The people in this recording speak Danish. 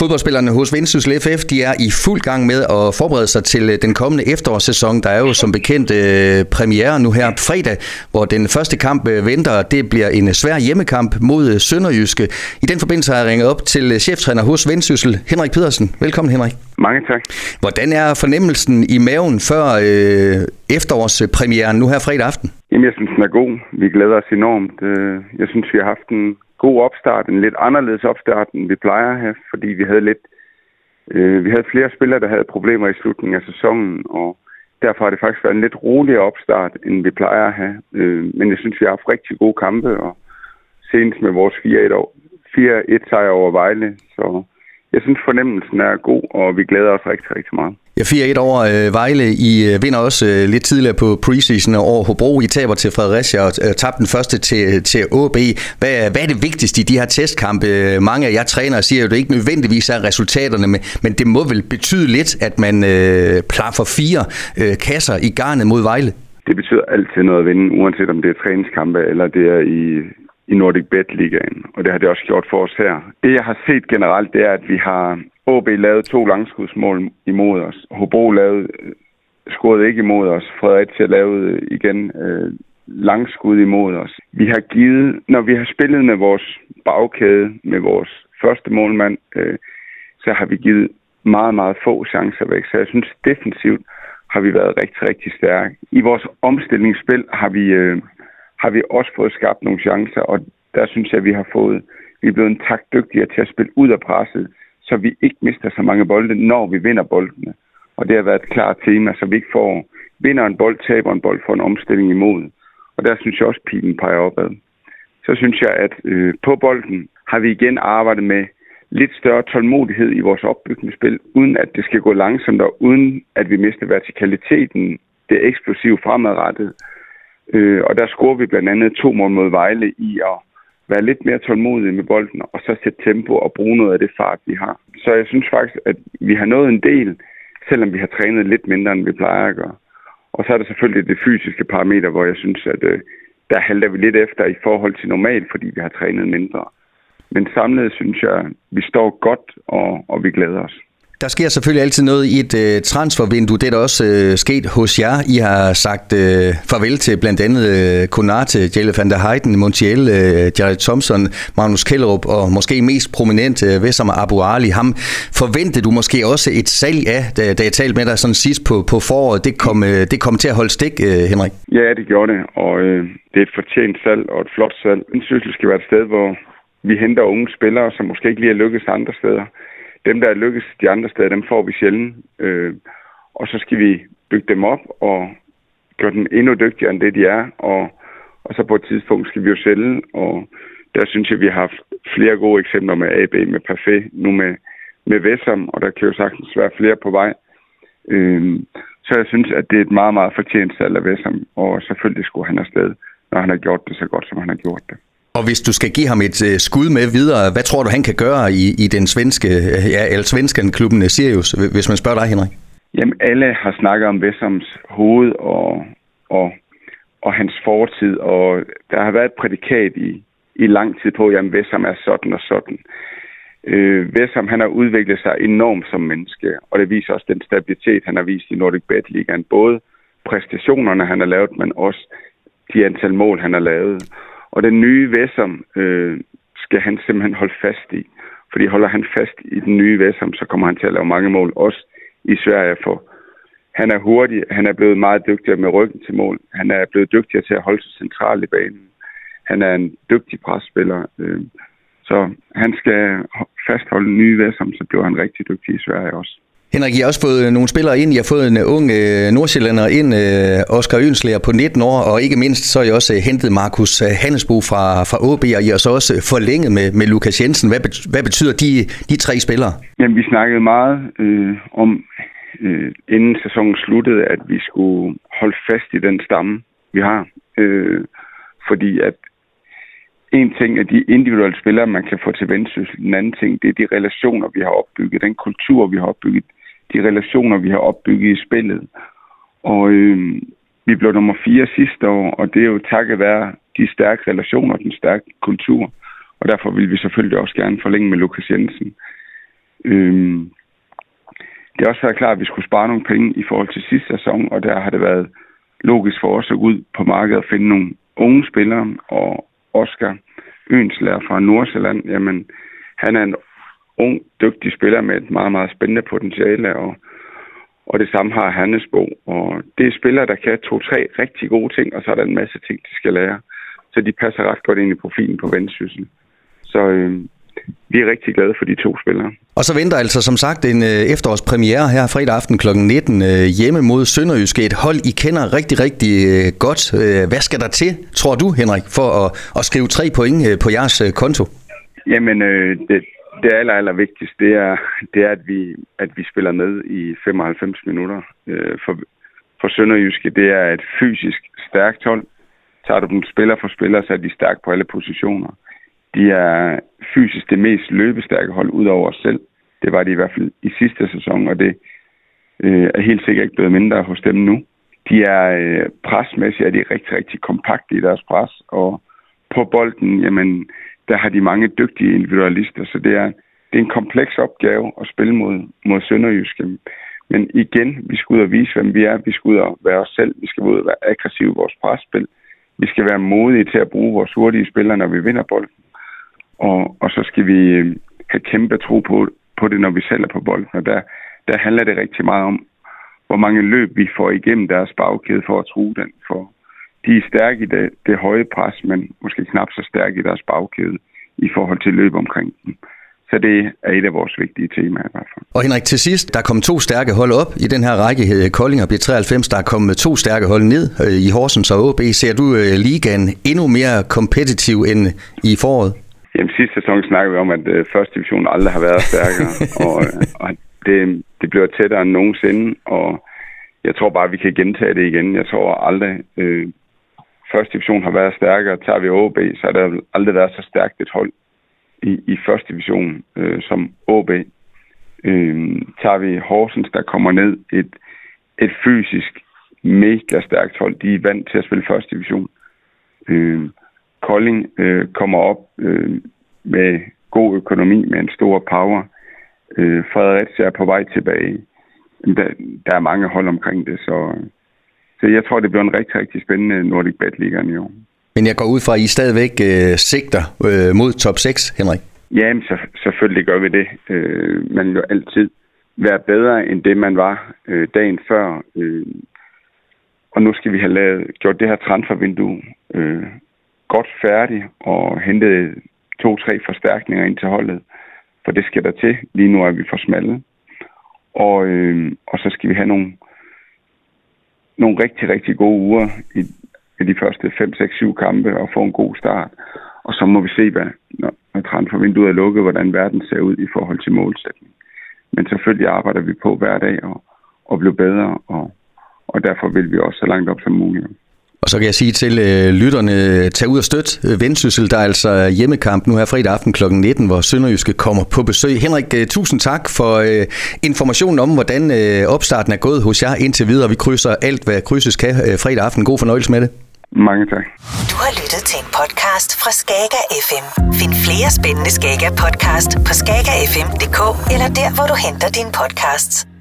Fodboldspillerne hos Vendsyssel FF, de er i fuld gang med at forberede sig til øh, den kommende efterårssæson. Der er jo som bekendt øh, premiere nu her fredag, hvor den første kamp øh, venter. Det bliver en svær hjemmekamp mod øh, Sønderjyske. I den forbindelse har jeg ringet op til øh, cheftræner hos Vendsyssel, Henrik Pedersen. Velkommen Henrik. Mange tak. Hvordan er fornemmelsen i maven før øh, efterårspremieren nu her fredag aften? Jamen, jeg synes, den er god. Vi glæder os enormt. Øh, Jeg synes, vi har haft en god opstart, en lidt anderledes opstart, end vi plejer at have, fordi vi havde lidt, øh, vi havde flere spillere, der havde problemer i slutningen af sæsonen, og derfor har det faktisk været en lidt roligere opstart, end vi plejer at have. Øh, Men jeg synes, vi har haft rigtig gode kampe, og senest med vores 4-1 4-1 sejr over Vejle, så jeg synes, fornemmelsen er god, og vi glæder os rigtig, rigtig meget. Ja, 4-1 over øh, Vejle. I øh, vinder også øh, lidt tidligere på preseason over Hobro. I taber til Fredericia og øh, tabte den første til, til AB. Hvad, hvad er det vigtigste i de her testkampe? Mange af jer trænere siger jo, at det ikke nødvendigvis er resultaterne, men, men det må vel betyde lidt, at man øh, plaffer fire øh, kasser i garnet mod Vejle? Det betyder altid noget at vinde, uanset om det er træningskampe eller det er i, i Nordic Bet Ligaen. Og det har det også gjort for os her. Det jeg har set generelt, det er, at vi har OB lavet to langskudsmål imod os. Hobro lavede, øh, scorede ikke imod os. Fredericia lavede øh, igen øh, langskud imod os. Vi har givet, når vi har spillet med vores bagkæde, med vores første målmand, øh, så har vi givet meget, meget få chancer væk. Så jeg synes defensivt har vi været rigtig, rigtig stærke. I vores omstillingsspil har vi, øh, har vi også fået skabt nogle chancer, og der synes jeg, at vi har fået, vi er blevet en takt dygtigere til at spille ud af presset, så vi ikke mister så mange bolde, når vi vinder boldene. Og det har været et klart tema, så vi ikke får, vinder en bold, taber en bold, får en omstilling imod. Og der synes jeg også, at pilen peger opad. Så synes jeg, at øh, på bolden har vi igen arbejdet med lidt større tålmodighed i vores opbygningsspil, uden at det skal gå langsomt, og uden at vi mister vertikaliteten, det eksplosive fremadrettet. Øh, og der scorer vi blandt andet to mål mod Vejle i at være lidt mere tålmodige med bolden, og så sætte tempo og bruge noget af det fart, vi har. Så jeg synes faktisk, at vi har nået en del, selvom vi har trænet lidt mindre, end vi plejer at gøre. Og så er der selvfølgelig det fysiske parameter, hvor jeg synes, at øh, der halter vi lidt efter i forhold til normalt, fordi vi har trænet mindre. Men samlet synes jeg, at vi står godt, og, og vi glæder os. Der sker selvfølgelig altid noget i et øh, transfervindue. Det er der også øh, sket hos jer. I har sagt øh, farvel til blandt andet øh, Konate, Jelle van der Heiden, Montiel, øh, Jared Thompson, Magnus Kellerup og måske mest prominent øh, Wessam Abu Ali. Ham forventede du måske også et salg af, da, da jeg talte med dig sådan sidst på, på foråret. Det kom, øh, det kom til at holde stik, øh, Henrik. Ja, det gjorde det, og øh, det er et fortjent salg og et flot salg. En synes, det skal være et sted, hvor vi henter unge spillere, som måske ikke lige er lykkes andre steder dem, der er lykkes de andre steder, dem får vi sjældent. Øh, og så skal vi bygge dem op og gøre dem endnu dygtigere end det, de er. Og, og så på et tidspunkt skal vi jo sælge, og der synes jeg, vi har haft flere gode eksempler med AB, med Parfait, nu med, med Vessam, og der kan jo sagtens være flere på vej. Øh, så jeg synes, at det er et meget, meget fortjent salg af Vessam, og selvfølgelig skulle han afsted, når han har gjort det så godt, som han har gjort det. Og hvis du skal give ham et øh, skud med videre, hvad tror du, han kan gøre i, i den svenske, øh, ja, eller svensken klubben øh, Sirius, hvis man spørger dig, Henrik? Jamen, alle har snakket om Vessams hoved og, og, og hans fortid, og der har været et prædikat i, i lang tid på, jamen Vessam er sådan og sådan. Øh, Vessam, han har udviklet sig enormt som menneske, og det viser også den stabilitet, han har vist i Nordic Bet Ligaen. Både præstationerne, han har lavet, men også de antal mål, han har lavet. Og den nye Vessam øh, skal han simpelthen holde fast i. Fordi holder han fast i den nye Vessam, så kommer han til at lave mange mål, også i Sverige. For han er hurtig, han er blevet meget dygtigere med ryggen til mål. Han er blevet dygtigere til at holde sig centralt i banen. Han er en dygtig presspiller. Øh, så han skal fastholde den nye Vessam, så bliver han rigtig dygtig i Sverige også. Henrik, I har også fået øh, nogle spillere ind. I har fået en øh, ung øh, nordsjællander ind, øh, Oscar Ønslæger på 19 år, og ikke mindst så har I også øh, hentet Markus øh, Handelsbo fra, fra OB, og I har så også forlænget med, med Lukas Jensen. Hvad, hvad betyder de, de tre spillere? Jamen, vi snakkede meget øh, om, øh, inden sæsonen sluttede, at vi skulle holde fast i den stamme, vi har. Øh, fordi at en ting er de individuelle spillere, man kan få til vendsyssel. Den anden ting, det er de relationer, vi har opbygget, den kultur, vi har opbygget, de relationer, vi har opbygget i spillet. Og øh, vi blev nummer fire sidste år, og det er jo takket være de stærke relationer, den stærke kultur. Og derfor vil vi selvfølgelig også gerne forlænge med Lukas Jensen. Øh, det har også været klart, at vi skulle spare nogle penge i forhold til sidste sæson, og der har det været logisk for os at gå ud på markedet og finde nogle unge spillere, og Oscar Ønslærer fra Nordsjælland, jamen, han er en ung, dygtig spiller med et meget, meget spændende potentiale, og, og det samme har Hannesbo. Og det er spillere, der kan to-tre rigtig gode ting, og så er der en masse ting, de skal lære. Så de passer ret godt ind i profilen på Vendsyssel. Så øh, vi er rigtig glade for de to spillere. Og så venter altså som sagt en øh, efterårspremiere her fredag aften kl. 19 øh, hjemme mod Sønderjyske. Et hold, I kender rigtig, rigtig øh, godt. Hvad skal der til, tror du, Henrik, for at, at skrive tre point på jeres konto? Jamen, øh, det, det aller, aller vigtigste, det er, det er at, vi, at vi spiller med i 95 minutter. Øh, for, for Sønderjyske, det er et fysisk stærkt hold. Tager du dem spiller for spiller, så er de stærke på alle positioner. De er fysisk det mest løbestærke hold ud over os selv. Det var de i hvert fald i sidste sæson, og det øh, er helt sikkert ikke blevet mindre hos dem nu. De er øh, presmæssigt er de rigtig, rigtig kompakte i deres pres, og på bolden, jamen, der har de mange dygtige individualister, så det er, det er en kompleks opgave at spille mod, mod Sønderjyske. Men igen, vi skal ud og vise, hvem vi er. Vi skal ud og være os selv. Vi skal ud og være aggressive i vores presspil. Vi skal være modige til at bruge vores hurtige spillere, når vi vinder bolden. Og, og så skal vi øh, have kæmpe tro på, på det, når vi selv er på bolden. Og der, der handler det rigtig meget om, hvor mange løb vi får igennem deres bagkæde for at true den. For de er stærke i det, det høje pres, men måske knap så stærke i deres bagkæde i forhold til løb omkring dem. Så det er et af vores vigtige temaer i hvert fald. Og Henrik, til sidst, der kom to stærke hold op i den her række. Kolding og B93, der er kommet to stærke hold ned øh, i Horsens og OB. Ser du øh, ligaen endnu mere kompetitiv end i foråret? Jamen sidste sæson snakkede vi om, at øh, første division aldrig har været stærkere, og, og det, det bliver tættere end nogensinde, og jeg tror bare, at vi kan gentage det igen. Jeg tror aldrig, øh, første division har været stærkere. Tager vi OB, så har der aldrig været så stærkt et hold i, i første division øh, som OB. Øh, tager vi Horsens, der kommer ned, et, et fysisk mega stærkt hold. De er vant til at spille første division. Øh, Kolding øh, kommer op øh, med god økonomi, med en stor power. Øh, Fredericia er på vej tilbage. Der, der er mange hold omkring det, så, så jeg tror, det bliver en rigtig, rigtig spændende Nordic Bet Liga i år. Men jeg går ud fra, at I stadigvæk øh, sigter øh, mod top 6, Henrik? Jamen, så, selvfølgelig gør vi det. Øh, man vil jo altid være bedre end det, man var øh, dagen før. Øh, og nu skal vi have lavet, gjort det her transfervindue øh, godt færdigt og hentet to-tre forstærkninger ind til holdet. For det skal der til. Lige nu er vi for smalle. Og, øh, og så skal vi have nogle, nogle rigtig, rigtig gode uger i, i de første 5, 6, 7 kampe og få en god start. Og så må vi se, hvad, når, når transfervinduet er lukket, hvordan verden ser ud i forhold til målsætning. Men selvfølgelig arbejder vi på hver dag og, og blive bedre, og, og derfor vil vi også så langt op som muligt. Og så kan jeg sige til øh, lytterne, tag ud og støt øh, Vendsyssel, der er altså hjemmekamp nu her fredag aften kl. 19, hvor Sønderjyske kommer på besøg. Henrik, øh, tusind tak for øh, informationen om, hvordan øh, opstarten er gået hos jer indtil videre. Vi krydser alt, hvad krydses kan øh, fredag aften. God fornøjelse med det. Mange tak. Du har lyttet til en podcast fra Skager FM. Find flere spændende Skager podcast på skagerfm.dk eller der, hvor du henter dine podcasts.